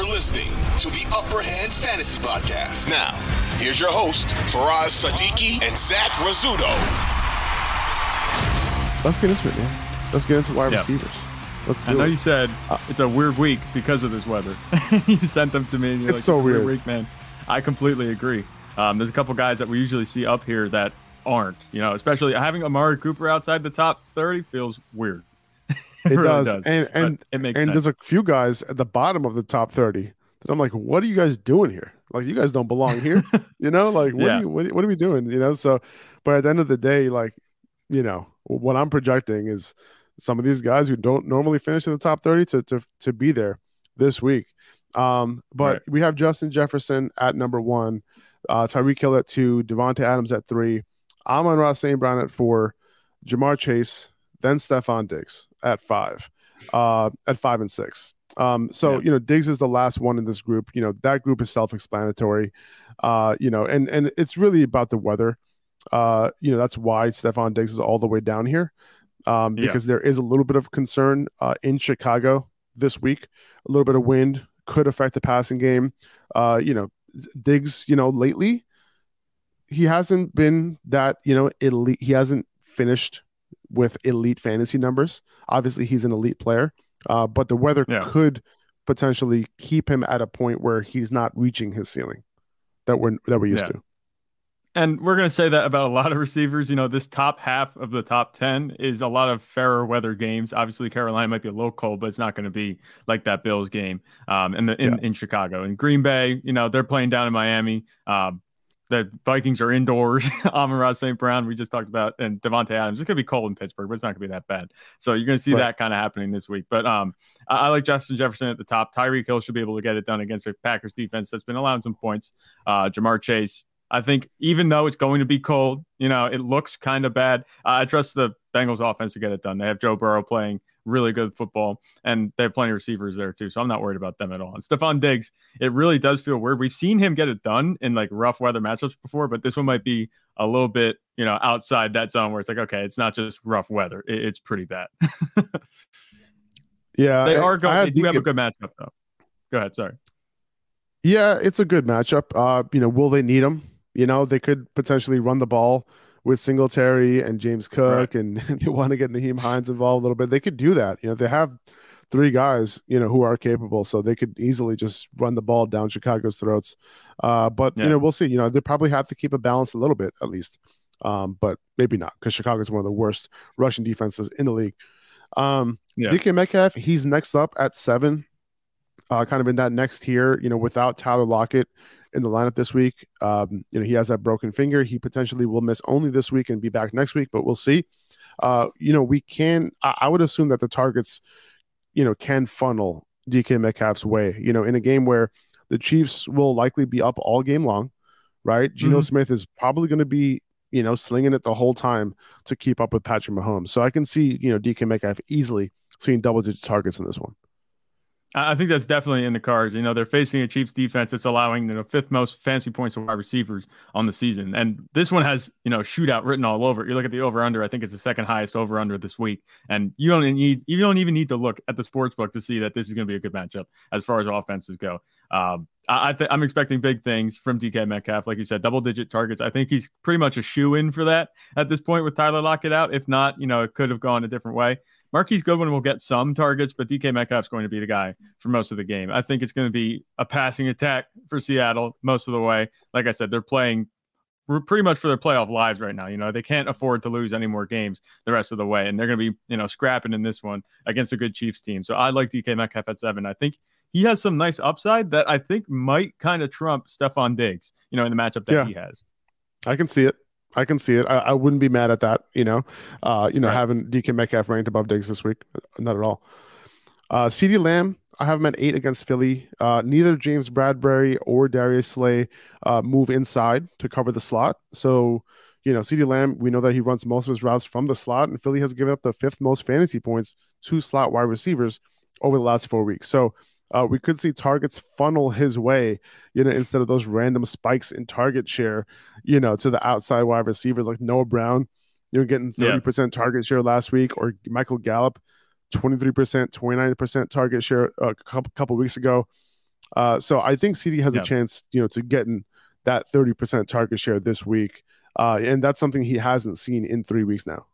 You're listening to the Upper Hand Fantasy Podcast. Now, here's your host, Faraz Sadiki and Zach Rizzuto. Let's get into it, man. Let's get into wide Yeah. receivers. Let's do I know it. you said it's a weird week because of this weather. you sent them to me, and you're It's like, so a weird. week, man. I completely agree. Um, there's a couple guys that we usually see up here that aren't. You know, especially having Amari Cooper outside the top 30 feels weird. it really does. does, And and it makes and sense. there's a few guys at the bottom of the top 30 that I'm like, what are you guys doing here? Like you guys don't belong here. you know, like what Yeah. are you what, what are we doing? You know, so but at the end of the day, like, you know, what I'm projecting is some of these guys who don't normally finish in the top 30 to to to be there this week. Um, but Right. we have Justin Jefferson at number one, uh, Tyreek Hill at two, Davante Adams at three, Amon-Ra St. Brown at four, Ja'Marr Chase, then Stefon Diggs at five, uh, at five and six. Um, so Yeah. you know, Diggs is the last one in this group. You know, that group is self-explanatory. Uh, you know, and and it's really about the weather. Uh, you know, that's why Stefon Diggs is all the way down here. Um, Yeah. because there is a little bit of concern uh, in Chicago this week. A little bit of wind could affect the passing game. Uh, you know, Diggs, you know, lately he hasn't been that, you know, elite. He hasn't finished with elite fantasy numbers. Obviously, he's an elite player, uh, but the weather Yeah. could potentially keep him at a point where he's not reaching his ceiling that we're that we're used Yeah. to. And we're going to say that about a lot of receivers. You know, this top half of the top 10 is a lot of fairer weather games. Obviously, Carolina might be a little cold, but it's not going to be like that Bills game um, in, the, in, in Chicago. In Green Bay, you know, they're playing down in Miami. Um, the Vikings are indoors. Amon-Ra St. Brown, we just talked about, and Davante Adams. It's going to be cold in Pittsburgh, but it's not going to be that bad. So you're going to see Right. that kind of happening this week. But um, I, I like Justin Jefferson at the top. Tyreek Hill should be able to get it done against the Packers defense that's been allowing some points. Uh, Ja'Marr Chase, I think even though it's going to be cold, you know, it looks kind of bad. Uh, I trust the Bengals offense to get it done. They have Joe Burrow playing really good football, and they have plenty of receivers there too. So I'm not worried about them at all. And Stefon Diggs, it really does feel weird. We've seen him get it done in like rough weather matchups before, but this one might be a little bit, you know, outside that zone where it's like, okay, it's not just rough weather; it, it's pretty bad. Yeah, they I- are I going. They do have a good matchup though. Go ahead. Sorry. Yeah, it's a good matchup. Uh, you know, will they need him? You know, they could potentially run the ball with Singletary and James Cook, and they want to get Nyheim Hines involved a little bit. They could do that. You know, they have three guys, you know, who are capable, so they could easily just run the ball down Chicago's throats. Uh, but Yeah. you know, we'll see. You know, they probably have to keep it balanced a little bit at least, um, but maybe not because Chicago's one of the worst rushing defenses in the league. Um, Yeah. DK Metcalf, he's next up at seven uh, kind of in that next tier, you know, without Tyler Lockett in the lineup this week. Um, you know, he has that broken finger. He potentially will miss only this week and be back next week, but we'll see. Uh, you know, we can, I, I would assume that the targets, you know, can funnel DK Metcalf's way, you know, in a game where the Chiefs will likely be up all game long, right? Geno Mhm. Smith is probably going to be, you know, slinging it the whole time to keep up with Patrick Mahomes. So I can see, you know, DK Metcalf easily seeing double digit targets in this one. I think that's definitely in the cards. You know, they're facing a Chiefs defense that's allowing the fifth most fancy points to wide receivers on the season. And this one has, you know, shootout written all over it. You look at the over under, I think it's the second highest over under this week. And you don't need you don't even need to look at the sports book to see that this is going to be a good matchup as far as offenses go. Um, I th- I'm expecting big things from DK Metcalf, like you said, double digit targets. I think he's pretty much a shoe in for that at this point with Tyler Lockett out. If not, you know, it could have gone a different way. Marquise Goodwin will get some targets, but DK Metcalf's going to be the guy for most of the game. I think it's going to be a passing attack for Seattle most of the way. Like I said, they're playing pretty much for their playoff lives right now. You know, they can't afford to lose any more games the rest of the way, and they're going to be you know scrapping in this one against a good Chiefs team. So I like DK Metcalf at seven. I think he has some nice upside that I think might kind of trump Stefon Diggs. You know, in the matchup that yeah. he has. I can see it. I can see it. I, I wouldn't be mad at that. You know, uh, you know, right. having DK Metcalf ranked above Diggs this week, not at all. Uh, CeeDee Lamb, I have him at eight against Philly. Uh, neither James Bradberry or Darius Slay uh, move inside to cover the slot. So, you know, CeeDee Lamb, we know that he runs most of his routes from the slot, and Philly has given up the fifth most fantasy points to slot wide receivers over the last four weeks. So, uh, we could see targets funnel his way, you know, instead of those random spikes in target share, you know, to the outside wide receivers like Noah Brown, you know, getting 30% yeah. target share last week, or Michael Gallup 23%, 29% target share a couple, couple weeks ago. Uh, so I think CeeDee has yeah. a chance, you know, to get in that 30% target share this week. Uh, and that's something he hasn't seen in three weeks now.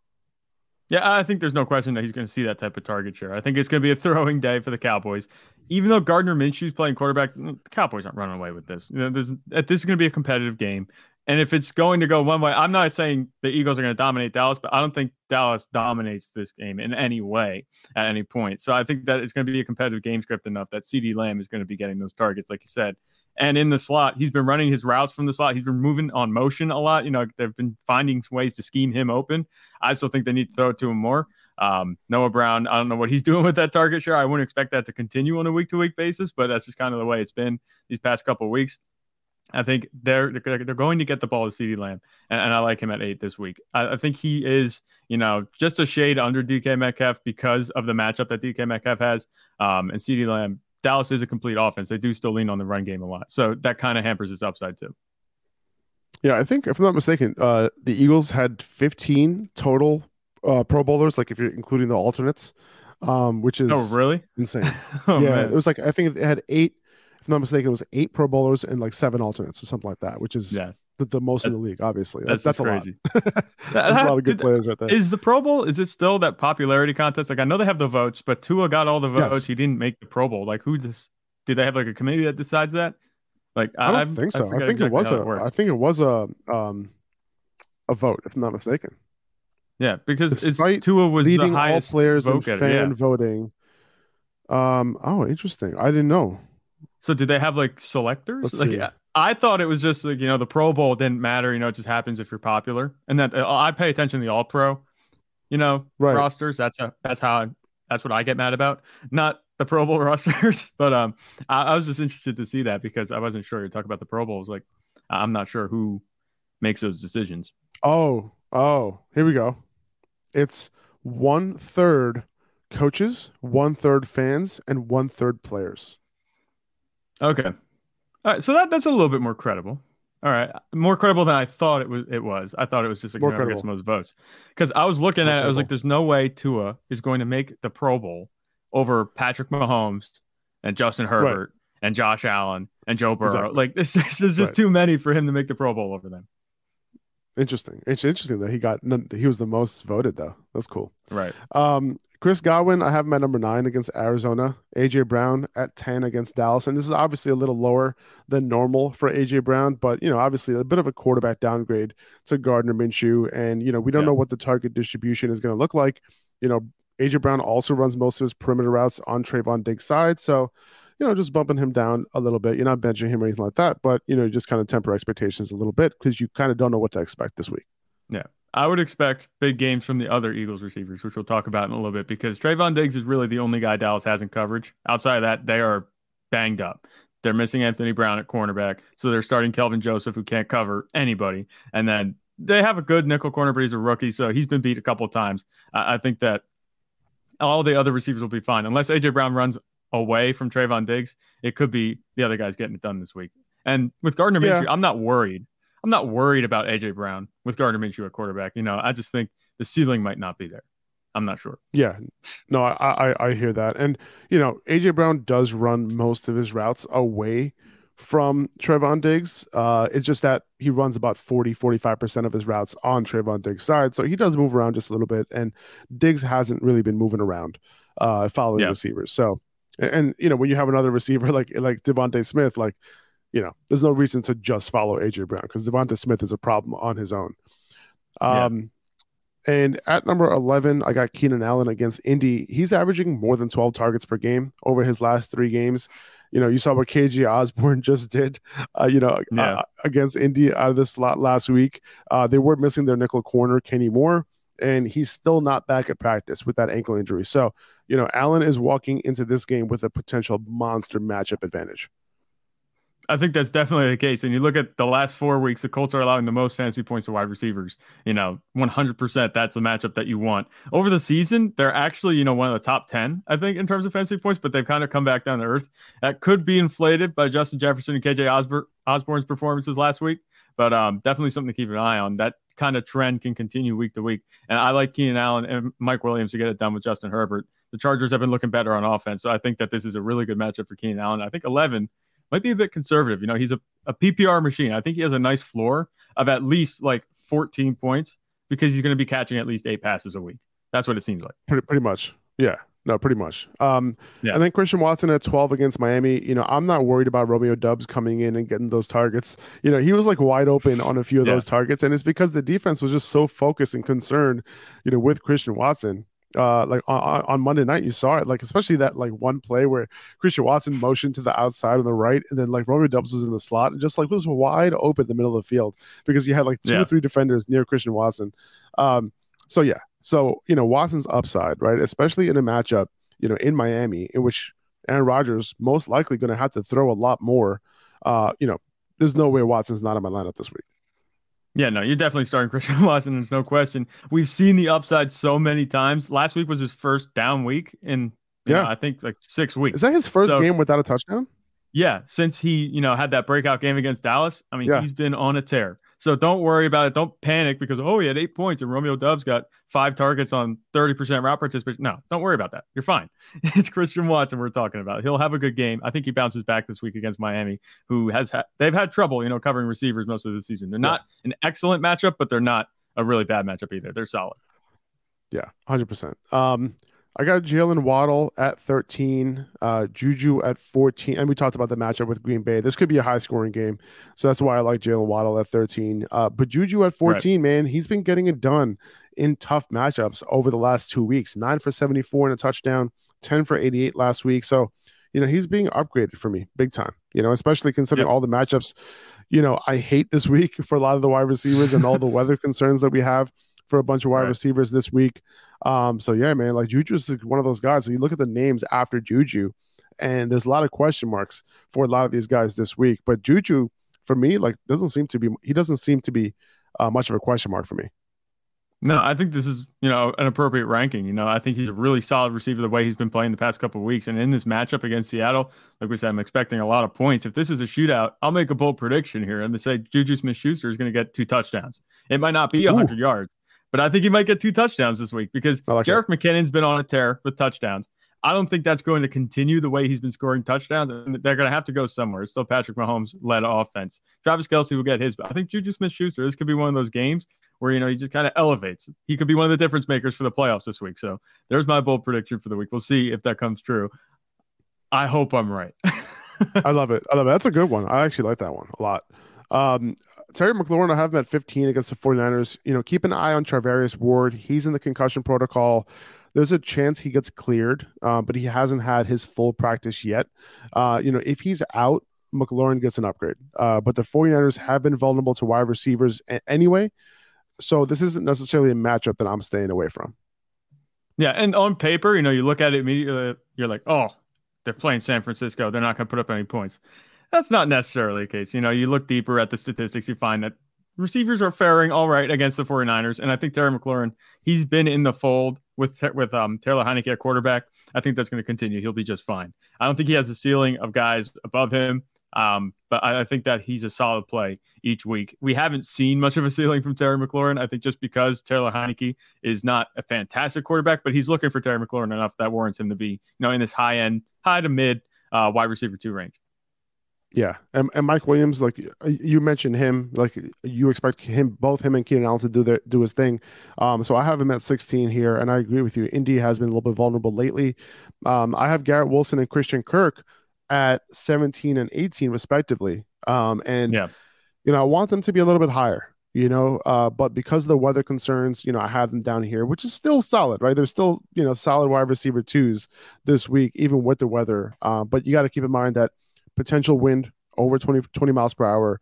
Yeah, I think there's no question that he's going to see that type of target share. I think it's going to be a throwing day for the Cowboys. Even though Gardner Minshew's playing quarterback, the Cowboys aren't running away with this. You know, this, this is going to be a competitive game. And if it's going to go one way, I'm not saying the Eagles are going to dominate Dallas, but I don't think Dallas dominates this game in any way at any point. So I think that it's going to be a competitive game script enough that CeeDee Lamb is going to be getting those targets, like you said. And in the slot, he's been running his routes from the slot. He's been moving on motion a lot. You know, they've been finding ways to scheme him open. I still think they need to throw it to him more. Um, Noah Brown, I don't know what he's doing with that target share. I wouldn't expect that to continue on a week to week basis, but that's just kind of the way it's been these past couple weeks. I think they're they're going to get the ball to CeeDee Lamb, and, and, I like him at eight this week. I, I, think he is, you know, just a shade under DK Metcalf because of the matchup that DK Metcalf has. Um, and CeeDee Lamb, Dallas is a complete offense. They do still lean on the run game a lot, so that kind of hampers its upside too. Yeah, I think if I'm not mistaken, uh, the Eagles had 15 total uh, Pro Bowlers, like if you're including the alternates, um, which is oh really insane. oh, yeah, man. it was like I think it had eight if I'm not mistaken, it was eight Pro Bowlers and like seven alternates or something like that, which is yeah. The, the most that, in the league. Obviously, that's, that's, that's a crazy. lot. that's a lot of good Did, players right there. Is the Pro Bowl? Is it still that popularity contest? Like I know they have the votes, but Tua got all the votes. Yes. He didn't make the Pro Bowl. Like who just did they have like a committee that decides that? Like I don't I've, think so. I, I think exactly it was a. It I think it was a um a vote, if I'm not mistaken. Yeah, because Despite it's, Tua was leading the highest all players in fan yeah. voting. Um. Oh, interesting. I didn't know. So did they have like selectors? Let's like see. I thought it was just like you know the Pro Bowl didn't matter. You know, it just happens if you're popular, and that uh, I pay attention to the All Pro, you know, right. rosters. That's a, that's how I, that's what I get mad about, not the Pro Bowl rosters. but um, I, I, was just interested to see that because I wasn't sure. You talk about the Pro Bowls, like I'm not sure who makes those decisions. Oh, oh, here we go. It's one third coaches, one third fans, and one third players. Okay. All right. So that that's a little bit more credible. All right, more credible than I thought it was. It was. I thought it was just like whoever gets most votes. Because I was looking more at it, I was like, "There's no way Tua is going to make the Pro Bowl over Patrick Mahomes and Justin Herbert right. and Josh Allen and Joe Burrow. Exactly. Like this, this is just right. too many for him to make the Pro Bowl over them." Interesting. It's interesting that he got he was the most voted though. That's cool. Right. Um, Chris Godwin, I have him at number nine against Arizona. AJ Brown at 10 against Dallas. And this is obviously a little lower than normal for AJ Brown, but, you know, obviously a bit of a quarterback downgrade to Gardner Minshew. And, you know, we don't yeah. know what the target distribution is going to look like. You know, AJ Brown also runs most of his perimeter routes on Trevon Diggs' side. So, you know, just bumping him down a little bit. You're not benching him or anything like that, but, you know, just kind of temper expectations a little bit because you kind of don't know what to expect this week. Yeah. I would expect big games from the other Eagles receivers, which we'll talk about in a little bit, because Trevon Diggs is really the only guy Dallas has in coverage. Outside of that, they are banged up. They're missing Anthony Brown at cornerback, so they're starting Kelvin Joseph, who can't cover anybody. And then they have a good nickel corner, but he's a rookie, so he's been beat a couple of times. I, I think that all the other receivers will be fine, unless AJ Brown runs away from Trevon Diggs. It could be the other guys getting it done this week. And with Gardner yeah. Minshew, I'm not worried I'm not worried about AJ Brown with Gardner Minshew at quarterback. You know, I just think the ceiling might not be there. I'm not sure. Yeah, no, I, I, I hear that, and you know, AJ Brown does run most of his routes away from Trevon Diggs. Uh, it's just that he runs about 40, 45% of his routes on Trevon Diggs' side. So he does move around just a little bit. And Diggs hasn't really been moving around, uh, following yeah. receivers. So, and, you know, when you have another receiver like, like DeVonta Smith, like you know, there's no reason to just follow AJ Brown because Devonta Smith is a problem on his own. Um, yeah. and at number 11, I got Keenan Allen against Indy. He's averaging more than 12 targets per game over his last three games. You know, you saw what KJ Osborn just did, uh, you know, yeah. uh, against Indy out of the slot last week. Uh, they were missing their nickel corner, Kenny Moore, and he's still not back at practice with that ankle injury. So, you know, Allen is walking into this game with a potential monster matchup advantage. I think that's definitely the case. And you look at the last four weeks, the Colts are allowing the most fantasy points to wide receivers. You know, 100% that's a matchup that you want. Over the season, they're actually, you know, one of the top 10, I think, in terms of fantasy points, but they've kind of come back down to earth. That could be inflated by Justin Jefferson and KJ Osborn, Osborn's performances last week, but um, definitely something to keep an eye on. That kind of trend can continue week to week. And I like Keenan Allen and Mike Williams to get it done with Justin Herbert. The Chargers have been looking better on offense. So I think that this is a really good matchup for Keenan Allen. I think 11 might be a bit conservative. You know, he's a, a PPR machine. I think he has a nice floor of at least like 14 points because he's going to be catching at least eight passes a week. That's what it seems like. Pretty, pretty much. Yeah. No, pretty much. Um, yeah. And then Christian Watson at 12 against Miami. You know, I'm not worried about Romeo Doubs coming in and getting those targets. You know, he was like wide open on a few of yeah. those targets. And it's because the defense was just so focused and concerned, you know, with Christian Watson uh, like on, on Monday night, you saw it, like especially that like one play where Christian Watson motioned to the outside on the right, and then like Romeo Doubs was in the slot and just like was wide open in the middle of the field because you had like two yeah. or three defenders near Christian Watson. Um, so yeah, so you know Watson's upside, right, especially in a matchup, you know, in Miami, in which Aaron Rodgers most likely going to have to throw a lot more. Uh, you know, there's no way Watson's not in my lineup this week. Yeah, no, you're definitely starting Christian Watson. There's no question. We've seen the upside so many times. Last week was his first down week in, yeah, know, I think like six weeks. Is that his first so, game without a touchdown? Yeah, since he, you know, had that breakout game against Dallas. I mean, yeah. he's been on a tear. So don't worry about it. Don't panic because oh, he had eight points and Romeo Doubs got five targets on 30% route participation. No, don't worry about that. You're fine. It's Christian Watson we're talking about. He'll have a good game. I think he bounces back this week against Miami, who has had they've had trouble, you know, covering receivers most of the season. They're not yeah. an excellent matchup, but they're not a really bad matchup either. They're solid. Yeah, hundred percent. Um, I got Jalen Waddle at 13, uh, Juju at 14. And we talked about the matchup with Green Bay. This could be a high scoring game. So that's why I like Jalen Waddle at 13. Uh, but Juju at 14, right. man, he's been getting it done in tough matchups over the last two weeks. Nine for 74 and a touchdown, 10 for 88 last week. So, you know, he's being upgraded for me big time, you know, especially considering yep. all the matchups, you know, I hate this week for a lot of the wide receivers and all the weather concerns that we have for a bunch of wide right. receivers this week. Um, so yeah, man, like Juju is one of those guys. So you look at the names after Juju, and there's a lot of question marks for a lot of these guys this week. But Juju, for me, like doesn't seem to be he doesn't seem to be uh, much of a question mark for me. No, I think this is you know an appropriate ranking. You know, I think he's a really solid receiver the way he's been playing the past couple of weeks, and in this matchup against Seattle, like we said, I'm expecting a lot of points. If this is a shootout, I'll make a bold prediction here and to say Juju Smith-Schuster is going to get two touchdowns. It might not be 100 Ooh. yards, but I think he might get two touchdowns this week because like Jerick McKinnon's been on a tear with touchdowns. I don't think that's going to continue the way he's been scoring touchdowns, and they're going to have to go somewhere. It's still Patrick Mahomes led offense. Travis Kelce will get his, but I think Juju Smith Schuster, this could be one of those games where, you know, he just kind of elevates. He could be one of the difference makers for the playoffs this week. So there's my bold prediction for the week. We'll see if that comes true. I hope I'm right. I love it. I love it. That's a good one. I actually like that one a lot. Um, Terry McLaurin, I have him at 15 against the 49ers. You know, keep an eye on Charvarius Ward. He's in the concussion protocol. There's a chance he gets cleared, uh, but he hasn't had his full practice yet. Uh, you know, if he's out, McLaurin gets an upgrade. Uh, but the 49ers have been vulnerable to wide receivers a- anyway. So this isn't necessarily a matchup that I'm staying away from. Yeah. And on paper, you know, you look at it immediately, you're like, oh, they're playing San Francisco. They're not going to put up any points. That's not necessarily the case. You know, you look deeper at the statistics, you find that receivers are faring all right against the 49ers. And I think Terry McLaurin, he's been in the fold with with um, Taylor Heinicke at quarterback. I think that's going to continue. He'll be just fine. I don't think he has a ceiling of guys above him. Um, but I, I, think that he's a solid play each week. We haven't seen much of a ceiling from Terry McLaurin. I think just because Taylor Heinicke is not a fantastic quarterback, but he's looking for Terry McLaurin enough that warrants him to be, you know, in this high end, high to mid uh, wide receiver two range. Yeah, and, and Mike Williams, like you mentioned him, like you expect him, both him and Keenan Allen to do their do his thing. Um, so I have him at 16 here, and I agree with you. Indy has been a little bit vulnerable lately. Um, I have Garrett Wilson and Christian Kirk at 17 and 18 respectively. Um, and Yeah. you know, I want them to be a little bit higher, you know, uh, but because of the weather concerns, you know, I have them down here, which is still solid, right? There's still, you know, solid wide receiver twos this week, even with the weather. Uh, but you got to keep in mind that potential wind over 20, 20 miles per hour,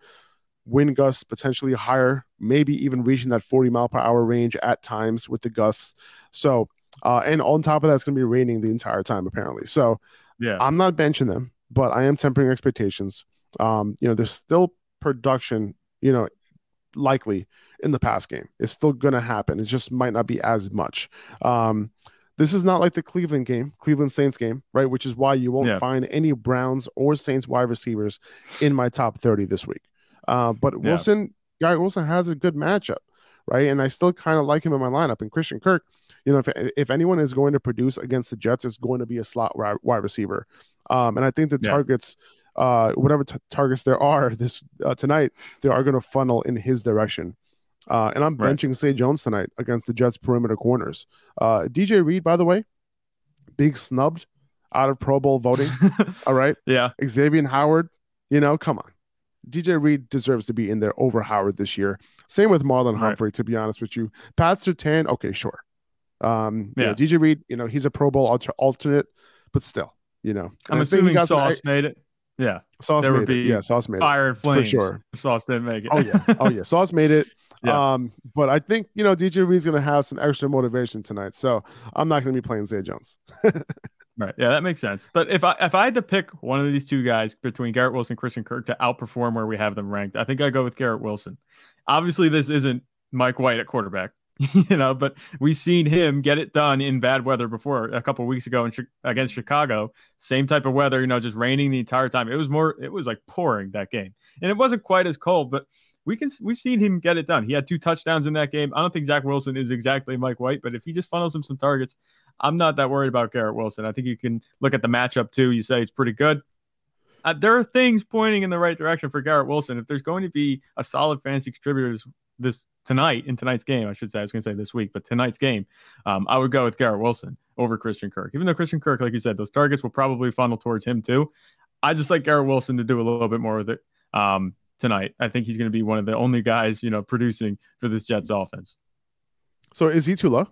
wind gusts potentially higher, maybe even reaching that 40 mile per hour range at times with the gusts. So, uh, and on top of that, it's going to be raining the entire time, apparently. So, Yeah. I'm not benching them, but I am tempering expectations. Um, you know, there's still production, you know, likely in the pass game. It's still going to happen. It just might not be as much. Um, this is not like the Cleveland game, Cleveland Saints game, right? Which is why you won't Yeah. find any Browns or Saints wide receivers in my top 30 this week. Uh, but Yeah. Wilson, Garrett Wilson has a good matchup, right? And I still kind of like him in my lineup. And Christian Kirk, you know, if, if anyone is going to produce against the Jets, it's going to be a slot wide receiver. Um, and I think the Yeah. targets, uh, whatever t- targets there are this uh, tonight, they are going to funnel in his direction. Uh, and I'm Right. benching Zay Jones tonight against the Jets perimeter corners. Uh, DJ Reed, by the way, big snubbed out of Pro Bowl voting. All right. yeah. Xavier Howard, you know, come on. DJ Reed deserves to be in there over Howard this year. Same with Marlon Right. Humphrey, to be honest with you. Pat Surtain, okay, sure. Um, you Yeah. know, DJ Reed, you know, he's a Pro Bowl alter- alternate, but still, you know, I'm And I think he assuming Sauce made it. Yeah. Sauce there made would it. be Yeah, Sauce made it. Fire and flames. For sure. Sauce didn't make it. Oh yeah, oh yeah, Sauce made it. Yeah. Um, but I think you know DJ Reed's gonna have some extra motivation tonight, so I'm not gonna be playing Zay Jones. Right. Yeah, that makes sense. But if I if I had to pick one of these two guys between Garrett Wilson and Christian Kirk to outperform where we have them ranked, I think I'd go with Garrett Wilson. Obviously, this isn't Mike White at quarterback, you know, but we've seen him get it done in bad weather before a couple weeks ago in, against Chicago. Same type of weather, you know, just raining the entire time. It was more, it was like pouring that game, and it wasn't quite as cold, but we can we've seen him get it done. He had two touchdowns in that game. I don't think Zach Wilson is exactly Mike White, but if he just funnels him some targets, I'm not that worried about Garrett Wilson. I think you can look at the matchup too. You say it's pretty good. Uh, there are things pointing in the right direction for Garrett Wilson. If there's going to be a solid fantasy contributor this, this tonight in tonight's game, I should say, I was going to say this week, but tonight's game, um, I would go with Garrett Wilson over Christian Kirk. Even though Christian Kirk, like you said, those targets will probably funnel towards him too. I just like Garrett Wilson to do a little bit more with it um, tonight. I think he's going to be one of the only guys, you know, producing for this Jets offense. So is he too low?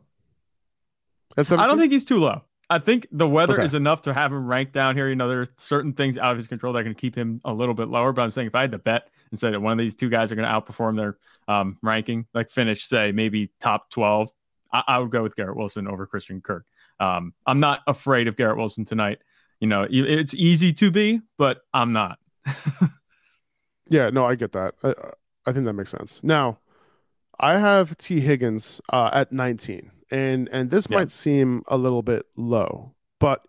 I don't think he's too low. I think the weather Okay. is enough to have him ranked down here. You know, there are certain things out of his control that can keep him a little bit lower. But I'm saying if I had to bet and say that one of these two guys are going to outperform their um, ranking, like finish, say, maybe top 12, I, I would go with Garrett Wilson over Christian Kirk. Um, I'm not afraid of Garrett Wilson tonight. You know, it's easy to be, but I'm not. Yeah, no, I get that. I, I think that makes sense. Now, I have Tee Higgins uh, at 19, and and this Yeah. might seem a little bit low, but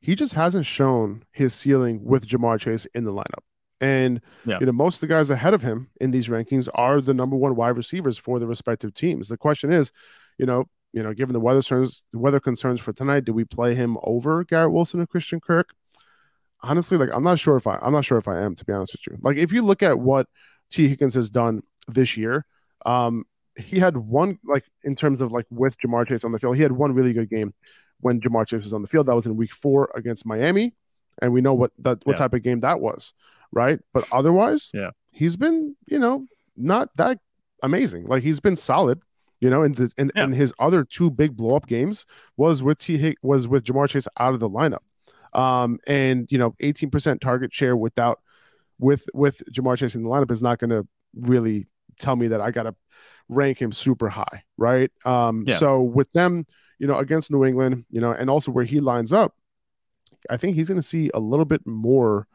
he just hasn't shown his ceiling with Ja'Marr Chase in the lineup. And Yeah. you know, most of the guys ahead of him in these rankings are the number one wide receivers for the respective teams. The question is, you know, you know, given the weather concerns, weather concerns for tonight, do we play him over Garrett Wilson and Christian Kirk? honestly, like I'm not sure if I I'm not sure if I am to be honest with you. Like if you look at what Tee Higgins has done this year, um, he had one like in terms of like with Ja'Marr Chase on the field, he had one really good game when Ja'Marr Chase was on the field. That was in Week Four against Miami, and we know what that what Yeah. type of game that was, right? But otherwise, Yeah. he's been you know not that amazing. Like he's been solid. You know, and, the, and, Yeah. and his other two big blow up games was with T Hig- was with Ja'Marr Chase out of the lineup um, and you know, 18% target share without with with Ja'Marr Chase in the lineup is not going to really tell me that I got to rank him super high, right? Um, Yeah. so with them, you know, against New England, you know, and also where he lines up, I think he's going to see a little bit more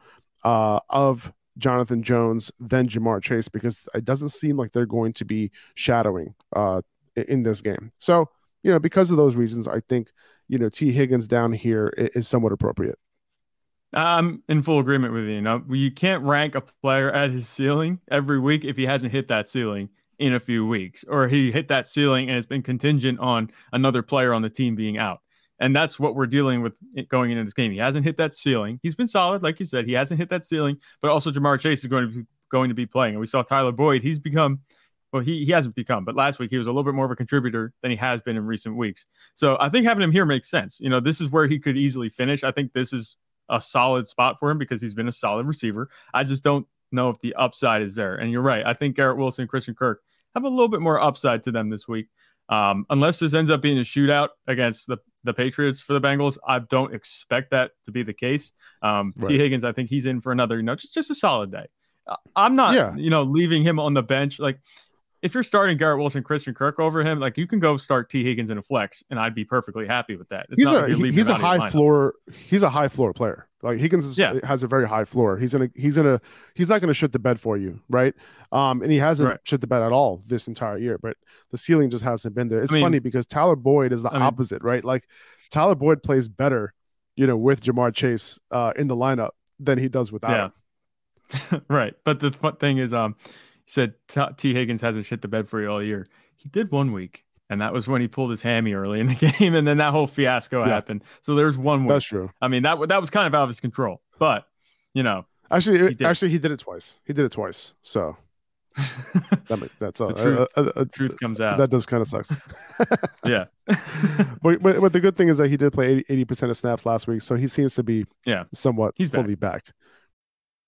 uh, of Jonathan Jones than Ja'Marr Chase because it doesn't seem like they're going to be shadowing uh, in this game. So, you know, because of those reasons, I think you know Tee Higgins down here is somewhat appropriate. I'm in full agreement with you. Know, you can't rank a player at his ceiling every week if he hasn't hit that ceiling in a few weeks, or he hit that ceiling and it's been contingent on another player on the team being out. And that's what we're dealing with going into this game. He hasn't hit that ceiling. He's been solid, like you said. He hasn't hit that ceiling, but also Ja'Marr Chase is going to be going to be playing. And we saw Tyler Boyd. He's become well, he, he hasn't become, but last week he was a little bit more of a contributor than he has been in recent weeks. So I think having him here makes sense. You know, this is where he could easily finish. I think this is a solid spot for him because he's been a solid receiver. I just don't know if the upside is there. And you're right. I think Garrett Wilson and Christian Kirk have a little bit more upside to them this week. Um, unless this ends up being a shootout against the, the Patriots for the Bengals, I don't expect that to be the case. Um, right. Tee Higgins, I think he's in for another, you know, just, just a solid day. I'm not, yeah. you know, leaving him on the bench. Like, if you're starting Garrett Wilson, Christian Kirk over him, like you can go start Tee Higgins in a flex, and I'd be perfectly happy with that. It's he's a he, he's a high floor. He's a high floor player. Like Higgins yeah. has a very high floor. He's gonna he's gonna he's not gonna shit the bed for you, right? Um, and he hasn't right. shit the bed at all this entire year. But the ceiling just hasn't been there. It's I mean, funny because Tyler Boyd is the I opposite, mean, right? Like Tyler Boyd plays better, you know, with Ja'Marr Chase uh, in the lineup than he does without. Yeah. right. But the thing is, um, said Tee Higgins hasn't shit the bed for you all year. He did one week, and that was when he pulled his hammy early in the game, and then that whole fiasco yeah. happened. So there's one week. That's true. I mean that that was kind of out of his control, but you know, actually, he actually he did it twice. He did it twice. So that makes, that's all. The truth, uh, uh, uh, truth comes out. That does kind of sucks. yeah. but, but, but the good thing is that he did play 80 percent of snaps last week, so he seems to be yeah somewhat He's fully back. back.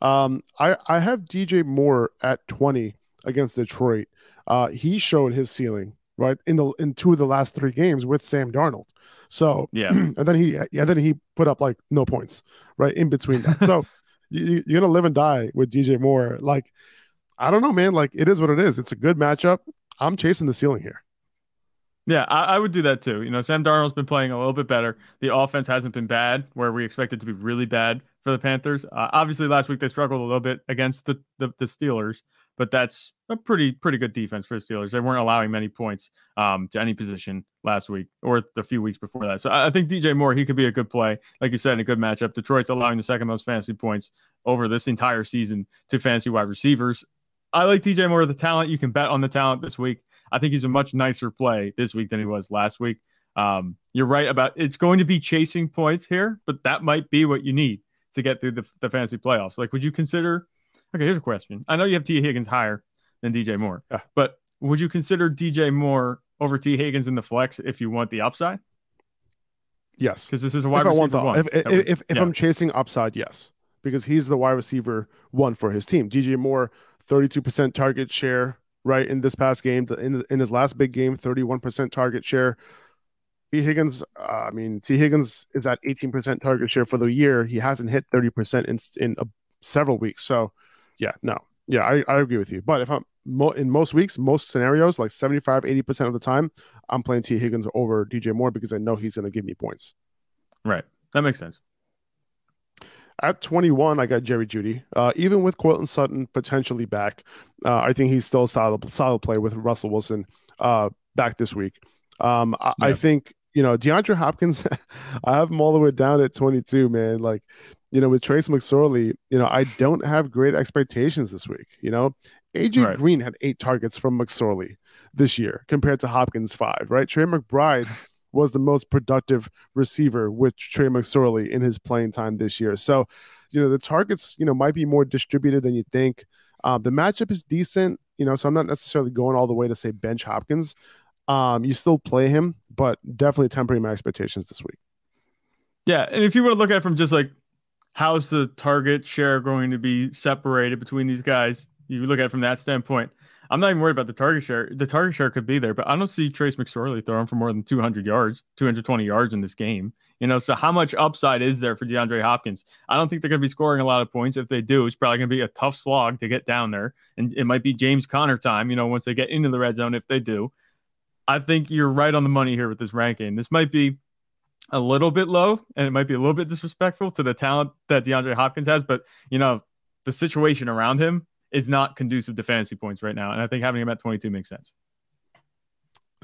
Um, I I have DJ Moore at 20 against Detroit. Uh, he showed his ceiling right in the in two of the last three games with Sam Darnold. So yeah, and then he yeah then he put up like no points right in between that. So you, you're gonna live and die with DJ Moore. Like I don't know, man. Like it is what it is. It's a good matchup. I'm chasing the ceiling here. Yeah, I, I, would do that too. You know, Sam Darnold's been playing a little bit better. The offense hasn't been bad, where we expect it to be really bad for the Panthers. Uh, obviously, last week they struggled a little bit against the, the, the Steelers, but that's a pretty pretty good defense for the Steelers. They weren't allowing many points um, to any position last week or the few weeks before that. So I, I think DJ Moore he could be a good play, like you said, in a good matchup. Detroit's allowing the second most fantasy points over this entire season to fantasy wide receivers. I like DJ Moore, the talent. You can bet on the talent this week. I think he's a much nicer play this week than he was last week. Um, you're right about it's going to be chasing points here, but that might be what you need to get through the, the fantasy playoffs. Like, would you consider? Okay, here's a question. I know you have Tee Higgins higher than DJ Moore, yeah. but would you consider DJ Moore over Tee Higgins in the flex if you want the upside? Yes, because this is a wide if receiver I want the, one. If, if, if, if yeah. I'm chasing upside, yes, because he's the wide receiver one for his team. DJ Moore, 32% target share, right in this past game. In in his last big game, 31% target share. Tee Higgins, uh, I mean, Tee Higgins is at 18% target share for the year. He hasn't hit 30% in in uh, several weeks. So, yeah, no, yeah, I, I agree with you. But if I'm mo- in most weeks, most scenarios, like 75, 80% of the time, I'm playing Tee Higgins over DJ Moore because I know he's going to give me points. Right. That makes sense. At 21, I got Jerry Jeudy. Uh, even with Courtland Sutton potentially back, uh, I think he's still a solid, solid play with Russell Wilson uh, back this week. Um, I, yeah. I, think, you know, DeAndre Hopkins, I have him all the way down at 22, man. Like, you know, with Trace McSorley, you know, I don't have great expectations this week. You know, AJ right. Green had eight targets from McSorley this year compared to Hopkins five, right? Trey McBride was the most productive receiver with Trace McSorley in his playing time this year. So, you know, the targets, you know, might be more distributed than you think. Um, the matchup is decent, you know, so I'm not necessarily going all the way to say bench Hopkins. Um, you still play him, but definitely tempering my expectations this week. Yeah, and if you want to look at it from just like how's the target share going to be separated between these guys, you look at it from that standpoint. I'm not even worried about the target share. The target share could be there, but I don't see Trace McSorley throwing for more than 200 yards, 220 yards in this game. You know, so how much upside is there for DeAndre Hopkins? I don't think they're going to be scoring a lot of points. If they do, it's probably going to be a tough slog to get down there, and it might be James Conner time. You know, once they get into the red zone, if they do, I think you're right on the money here with this ranking. This might be a little bit low, and it might be a little bit disrespectful to the talent that DeAndre Hopkins has, but you know, the situation around him is not conducive to fantasy points right now. And I think having him at 22 makes sense.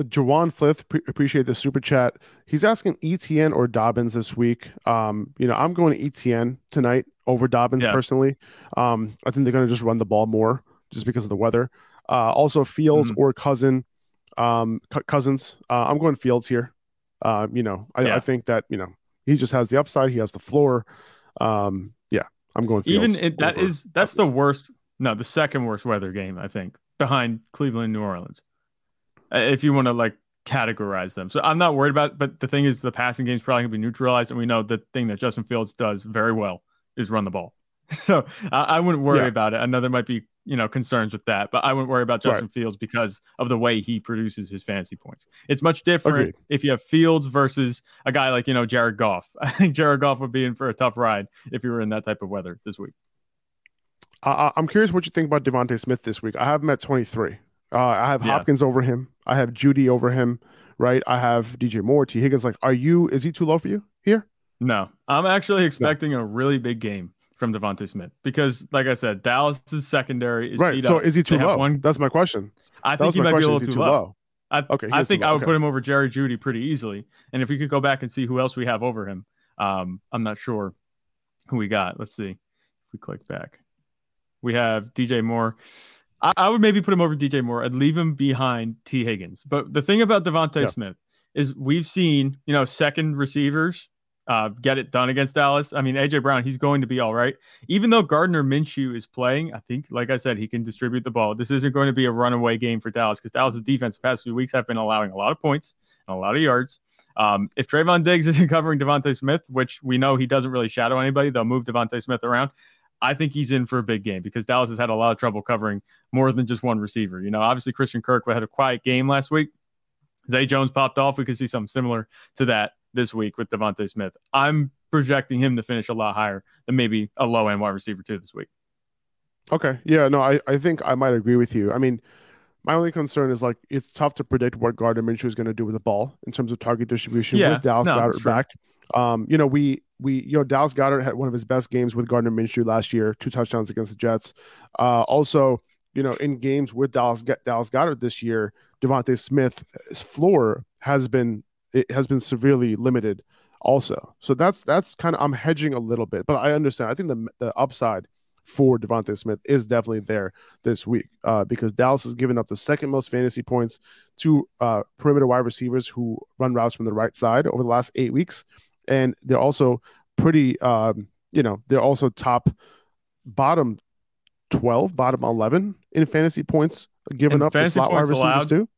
Jawan Flith, pre- appreciate the super chat. He's asking ETN or Dobbins this week. Um, you know, I'm going to ETN tonight over Dobbins Yeah. personally. Um, I think they're going to just run the ball more just because of the weather. Uh, also Fields Mhm. or Cousin, um, Cousins. Uh, I'm going Fields here. Uh, you know, I, Yeah. I think that you know he just has the upside. He has the floor. Um, yeah, I'm going Fields. Even it, that is that's the worst. No, the second worst weather game I think behind Cleveland, New Orleans. If you want to like categorize them, so I'm not worried about. But the thing is, the passing game is probably gonna be neutralized, and we know the thing that Justin Fields does very well is run the ball. So I, I wouldn't worry Yeah. about it. I know there might be you know concerns with that, but I wouldn't worry about Right. Justin Fields because of the way he produces his fantasy points. It's much different Agreed. if you have Fields versus a guy like you know Jared Goff. I think Jared Goff would be in for a tough ride if you were in that type of weather this week. I, I- I'm curious what you think about Devonta Smith this week. I have him at 23. Uh, I have Yeah. Hopkins over him. I have Jeudy over him. Right. I have DJ Moore, Tee Higgins. Like, are you? Is he too low for you here? No, I'm actually expecting a really big game from Devonta Smith because, like I said, Dallas's secondary is right. So up. is he too They low? One, That's my question. I That think he might be a little he too low. I, Okay, I think low. I would Okay. put him over Jerry Jeudy pretty easily. And if we could go back and see who else we have over him, um, I'm not sure who we got. Let's see if we click back. We have DJ Moore. I, I would maybe put him over DJ Moore. I'd leave him behind Tee Higgins. But the thing about Devonta Yeah. Smith is we've seen, you know, second receivers uh, get it done against Dallas. I mean, AJ Brown, he's going to be all right. Even though Gardner Minshew is playing, I think, like I said, he can distribute the ball. This isn't going to be a runaway game for Dallas because Dallas' defense the past few weeks have been allowing a lot of points and a lot of yards. Um, if Trevon Diggs isn't covering Devonta Smith, which we know he doesn't really shadow anybody, they'll move Devonta Smith around. I think he's in for a big game because Dallas has had a lot of trouble covering more than just one receiver. You know, obviously Christian Kirk had a quiet game last week. Zay Jones popped off. We could see something similar to that this week with Devonta Smith. I'm projecting him to finish a lot higher than maybe a low end wide receiver two this week. Okay. Yeah. No, I, I think I might agree with you. I mean, my only concern is like it's tough to predict what Gardner Minshew is going to do with the ball in terms of target distribution Yeah, with Dallas no, Goedert back. Um, you know, we we you know Dallas Goedert had one of his best games with Gardner Minshew last year, two touchdowns against the Jets. Uh, also, you know, in games with Dallas Dallas Goedert this year, Devonta Smith's floor has been it has been severely limited. Also, so that's that's kind of I'm hedging a little bit, but I understand. I think the the upside for Devonta Smith is definitely there this week uh, because Dallas has given up the second most fantasy points to uh, perimeter wide receivers who run routes from the right side over the last eight weeks, and they're also pretty, um, you know, they're also top bottom twelve, bottom eleven in fantasy points given And up to slot wide receivers allowed? too.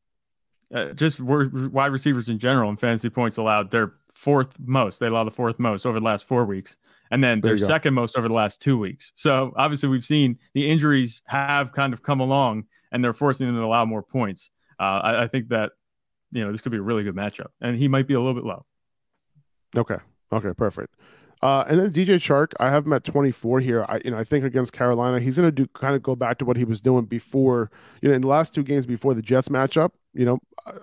Uh, just wide receivers in general and fantasy points allowed. They're fourth most. They allow the fourth most over the last four weeks, and then they're go. second most over the last two weeks. So obviously, we've seen the injuries have kind of come along, and they're forcing them to allow more points. Uh, I, I think that you know this could be a really good matchup, and he might be a little bit low. Okay. Okay. Perfect. Uh, and then DJ Chark, I have him at 24 here. I, you know, I think against Carolina, he's going to do kind of go back to what he was doing before, you know, in the last two games before the Jets matchup. You know,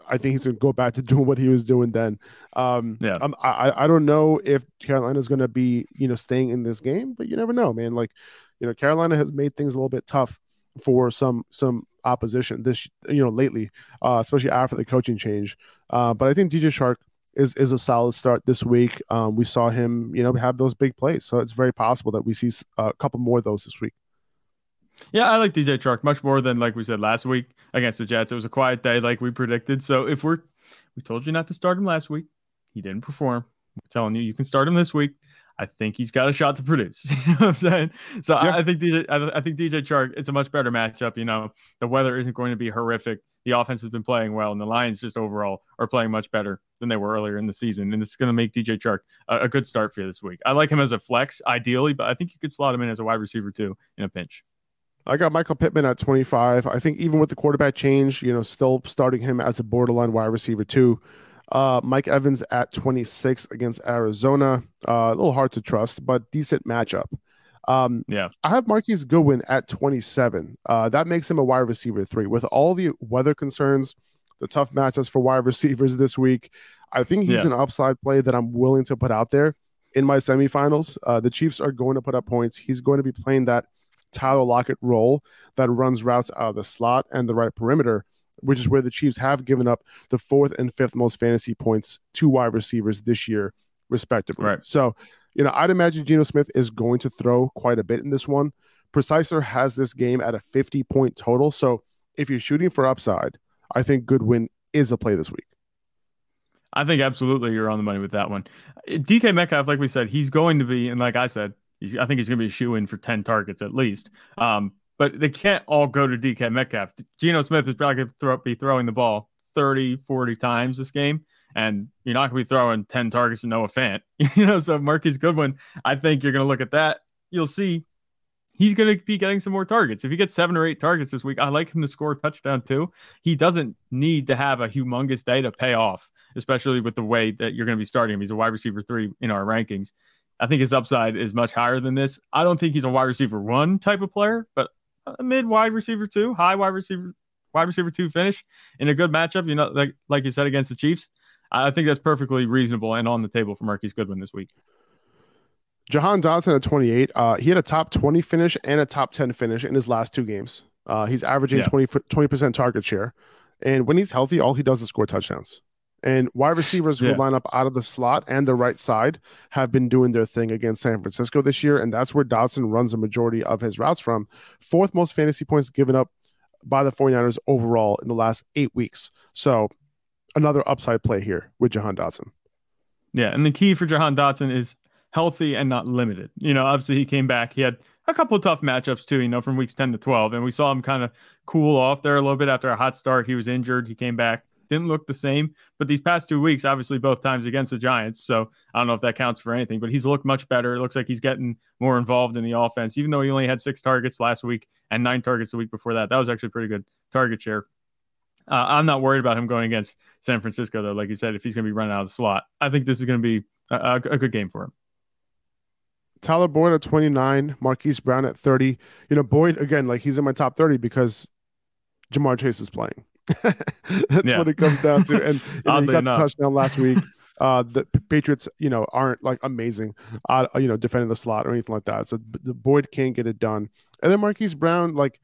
I- think he's going to go back to doing what he was doing then. Um, Yeah. I'm- I, I, I don't know if Carolina's going to be, you know, staying in this game, but you never know, man. Like, you know, Carolina has made things a little bit tough for some some opposition this, you know, lately, uh, especially after the coaching change. Uh, but I think DJ Chark is is a solid start this week. Um, we saw him, you know, have those big plays, so it's very possible that we see a couple more of those this week. Yeah, I like DJ Chark much more than like we said last week against the Jets. It was a quiet day, like we predicted. So if we're we told you not to start him last week, he didn't perform. We're telling you you can start him this week. I think he's got a shot to produce. you know what I'm saying? So Yeah. I, I think DJ, I, I think DJ Chark, it's a much better matchup. You know, the weather isn't going to be horrific. The offense has been playing well, and the Lions just overall are playing much better than they were earlier in the season. And it's going to make DJ Chark a, a good start for you this week. I like him as a flex, ideally, but I think you could slot him in as a wide receiver too in a pinch. I got Michael Pittman at 25. I think even with the quarterback change, you know, still starting him as a borderline wide receiver too. Uh, Mike Evans at 26 against Arizona. Uh, a little hard to trust, but decent matchup. Um, Yeah. I have Marquise Goodwin at 27. Uh, that makes him a wide receiver three. With all the weather concerns, the tough matchups for wide receivers this week, I think he's Yeah. an upside play that I'm willing to put out there in my semifinals. Uh, the Chiefs are going to put up points. He's going to be playing that Tyler Lockett role that runs routes out of the slot and the right perimeter. which is where the Chiefs have given up the fourth and fifth most fantasy points to wide receivers this year, respectively. Right. So, you know, I'd imagine Geno Smith is going to throw quite a bit in this one. Preciser has this game at a 50 point total. So if you're shooting for upside, I think Goodwin is a play this week. I think absolutely you're on the money with that one. Uh, DK Metcalf, like we said, he's going to be, and like I said, I think he's going to be a shoe in for 10 targets at least. Um, but they can't all go to DK Metcalf. Geno Smith is probably going to be throwing the ball 30, 40 times this game. And you're not going to be throwing 10 targets to Noah Fant. you know, so Marquise Goodwin, I think you're going to look at that. You'll see he's going to be getting some more targets. If he gets seven or eight targets this week, I like him to score a touchdown too. He doesn't need to have a humongous day to pay off especially with the way that you're going to be starting him. He's a wide receiver three in our rankings. I think his upside is much higher than this. I don't think he's a wide receiver one type of player, but a mid wide receiver two, high wide receiver, wide receiver two finish in a good matchup. You know, like like you said against the Chiefs, I think that's perfectly reasonable and on the table for Marquise Goodwin this week. Jahan Dotson at 28. Uh, he had a top 20 finish and a top 10 finish in his last two games. Uh, he's averaging yeah. 20 percent target share, and when he's healthy, all he does is score touchdowns. And wide receivers yeah. who line up out of the slot and the right side have been doing their thing against San Francisco this year. And that's where Dotson runs a majority of his routes from. Fourth most fantasy points given up by the 49ers overall in the last eight weeks. So another upside play here with Jahan Dotson. Yeah. And the key for Jahan Dotson is healthy and not limited. You know, obviously he came back. He had a couple of tough matchups too, you know, from weeks 10 to 12. And we saw him kind of cool off there a little bit after a hot start. He was injured. He came back didn't look the same. But these past two weeks, obviously both times against the Giants. So I don't know if that counts for anything, but he's looked much better. It looks like he's getting more involved in the offense, even though he only had six targets last week and nine targets the week before that. That was actually pretty good target share. Uh, I'm not worried about him going against San Francisco, though. Like you said, if he's going to be running out of the slot, I think this is going to be a, a, good game for him. Tyler Boyd at 29, Marquise Brown at 30. You know, Boyd, again, like he's in my top 30 because Ja'Marr Chase is playing. That's yeah. what it comes down to. And you know, he got enough. the touchdown last week. Uh, the Patriots, you know, aren't like amazing, uh, you know, defending the slot or anything like that. So the Boyd can't get it done. And then Marquise Brown, like,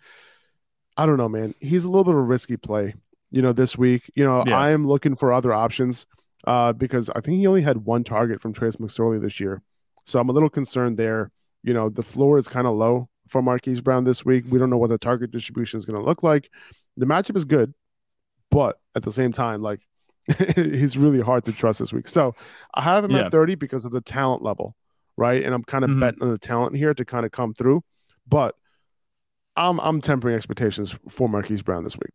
I don't know, man. He's a little bit of a risky play, you know, this week. You know, yeah. I am looking for other options uh, because I think he only had one target from Trace McSorley this year. So I'm a little concerned there. You know, the floor is kind of low for Marquise Brown this week. We don't know what the target distribution is going to look like. The matchup is good. But at the same time, like he's really hard to trust this week. So I have him yeah. at 30 because of the talent level, right? And I'm kind of mm-hmm. betting on the talent here to kind of come through. But I'm I'm tempering expectations for Marquise Brown this week.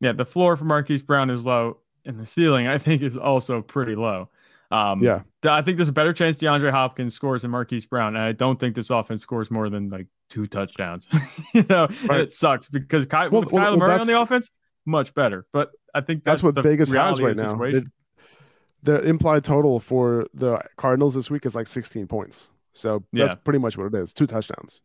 Yeah, the floor for Marquise Brown is low, and the ceiling I think is also pretty low. Um, yeah, I think there's a better chance DeAndre Hopkins scores than Marquise Brown, and I don't think this offense scores more than like two touchdowns. you know, right. it sucks because Ky- well, with well, Kyler well, Murray on the offense, much better. But I think that's, that's what Vegas has right now. It, the implied total for the Cardinals this week is like 16 points. So that's yeah. pretty much what it is. Two touchdowns.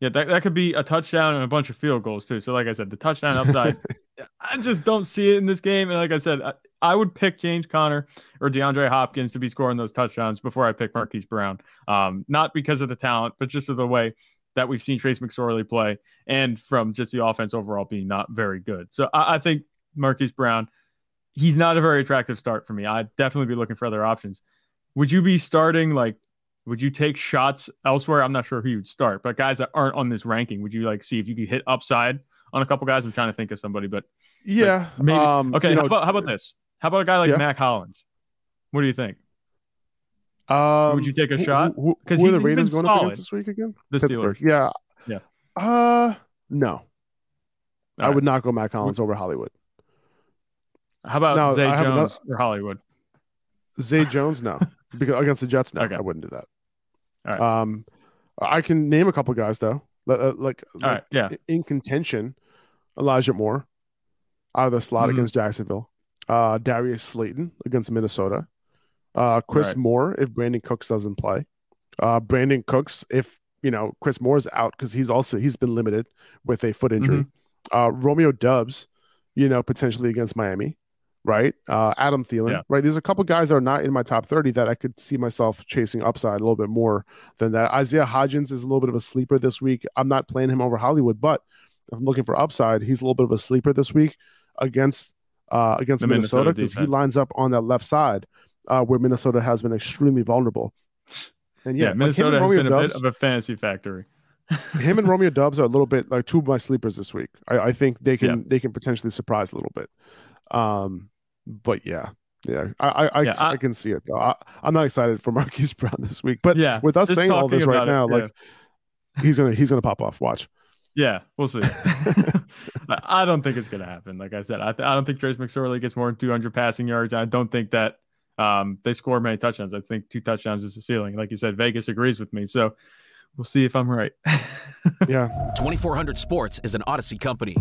Yeah, that, that could be a touchdown and a bunch of field goals too. So, like I said, the touchdown upside, I just don't see it in this game. And like I said, I, I, would pick James Conner or DeAndre Hopkins to be scoring those touchdowns before I pick Marquise Brown. Um, not because of the talent, but just of the way that we've seen Trace McSorley play and from just the offense overall being not very good. So I, I think Marquise Brown, he's not a very attractive start for me. I'd definitely be looking for other options. Would you be starting like would you take shots elsewhere? I'm not sure who you'd start, but guys that aren't on this ranking, would you like see if you could hit upside on a couple guys? I'm trying to think of somebody, but yeah, maybe. Um, okay, how, know, about, how about this? How about a guy like yeah. Mack Hollins? What do you think? Um, Would you take a shot? Because who, who are the Raiders going solid. up against this week again? The Pittsburgh. Steelers. Yeah. Yeah. Uh, no. All I right. would not go Mack Hollins over Hollywood. How about no, Zay Jones another... or Hollywood? Zay Jones, no. because against the Jets, no, okay. I wouldn't do that. All right. Um, I can name a couple guys though, uh, like, like right, yeah, in contention. Elijah Moore out of the slot mm-hmm. against Jacksonville. Uh, Darius Slayton against Minnesota. Uh, Chris right. Moore if Brandin Cooks doesn't play. Uh, Brandin Cooks if you know Chris Moore's out because he's also he's been limited with a foot injury. Mm-hmm. Uh, Romeo Doubs, you know, potentially against Miami, right? Uh, Adam Thielen, yeah. right? There's a couple guys that are not in my top 30 that I could see myself chasing upside a little bit more than that. Isaiah Hodgins is a little bit of a sleeper this week. I'm not playing him over Hollywood, but I'm looking for upside. He's a little bit of a sleeper this week. against uh, against The Minnesota Minnesota because he lines up on that left side uh, where Minnesota has been extremely vulnerable. And Yeah, yeah, like Minnesota and has Romeo been a Doubs, bit of a fantasy factory. him and Romeo Doubs are a little bit like two of my sleepers this week. I, I think they can Yeah. they can potentially surprise a little bit. Um, but yeah, yeah, I I, I, Yeah, I I- can see it though. I, I'm not excited for Marquise Brown this week, but Yeah, with us saying all this right it, now, yeah. like he's gonna he's gonna pop off. Watch. Yeah, we'll see. I don't think it's going to happen. Like I said, I, th- I don't think Trace McSorley gets more than 200 passing yards. I don't think that um, they score many touchdowns. I think two touchdowns is the ceiling. Like you said, Vegas agrees with me. So we'll see if I'm right. Yeah, 2400 Sports is an Audacy company.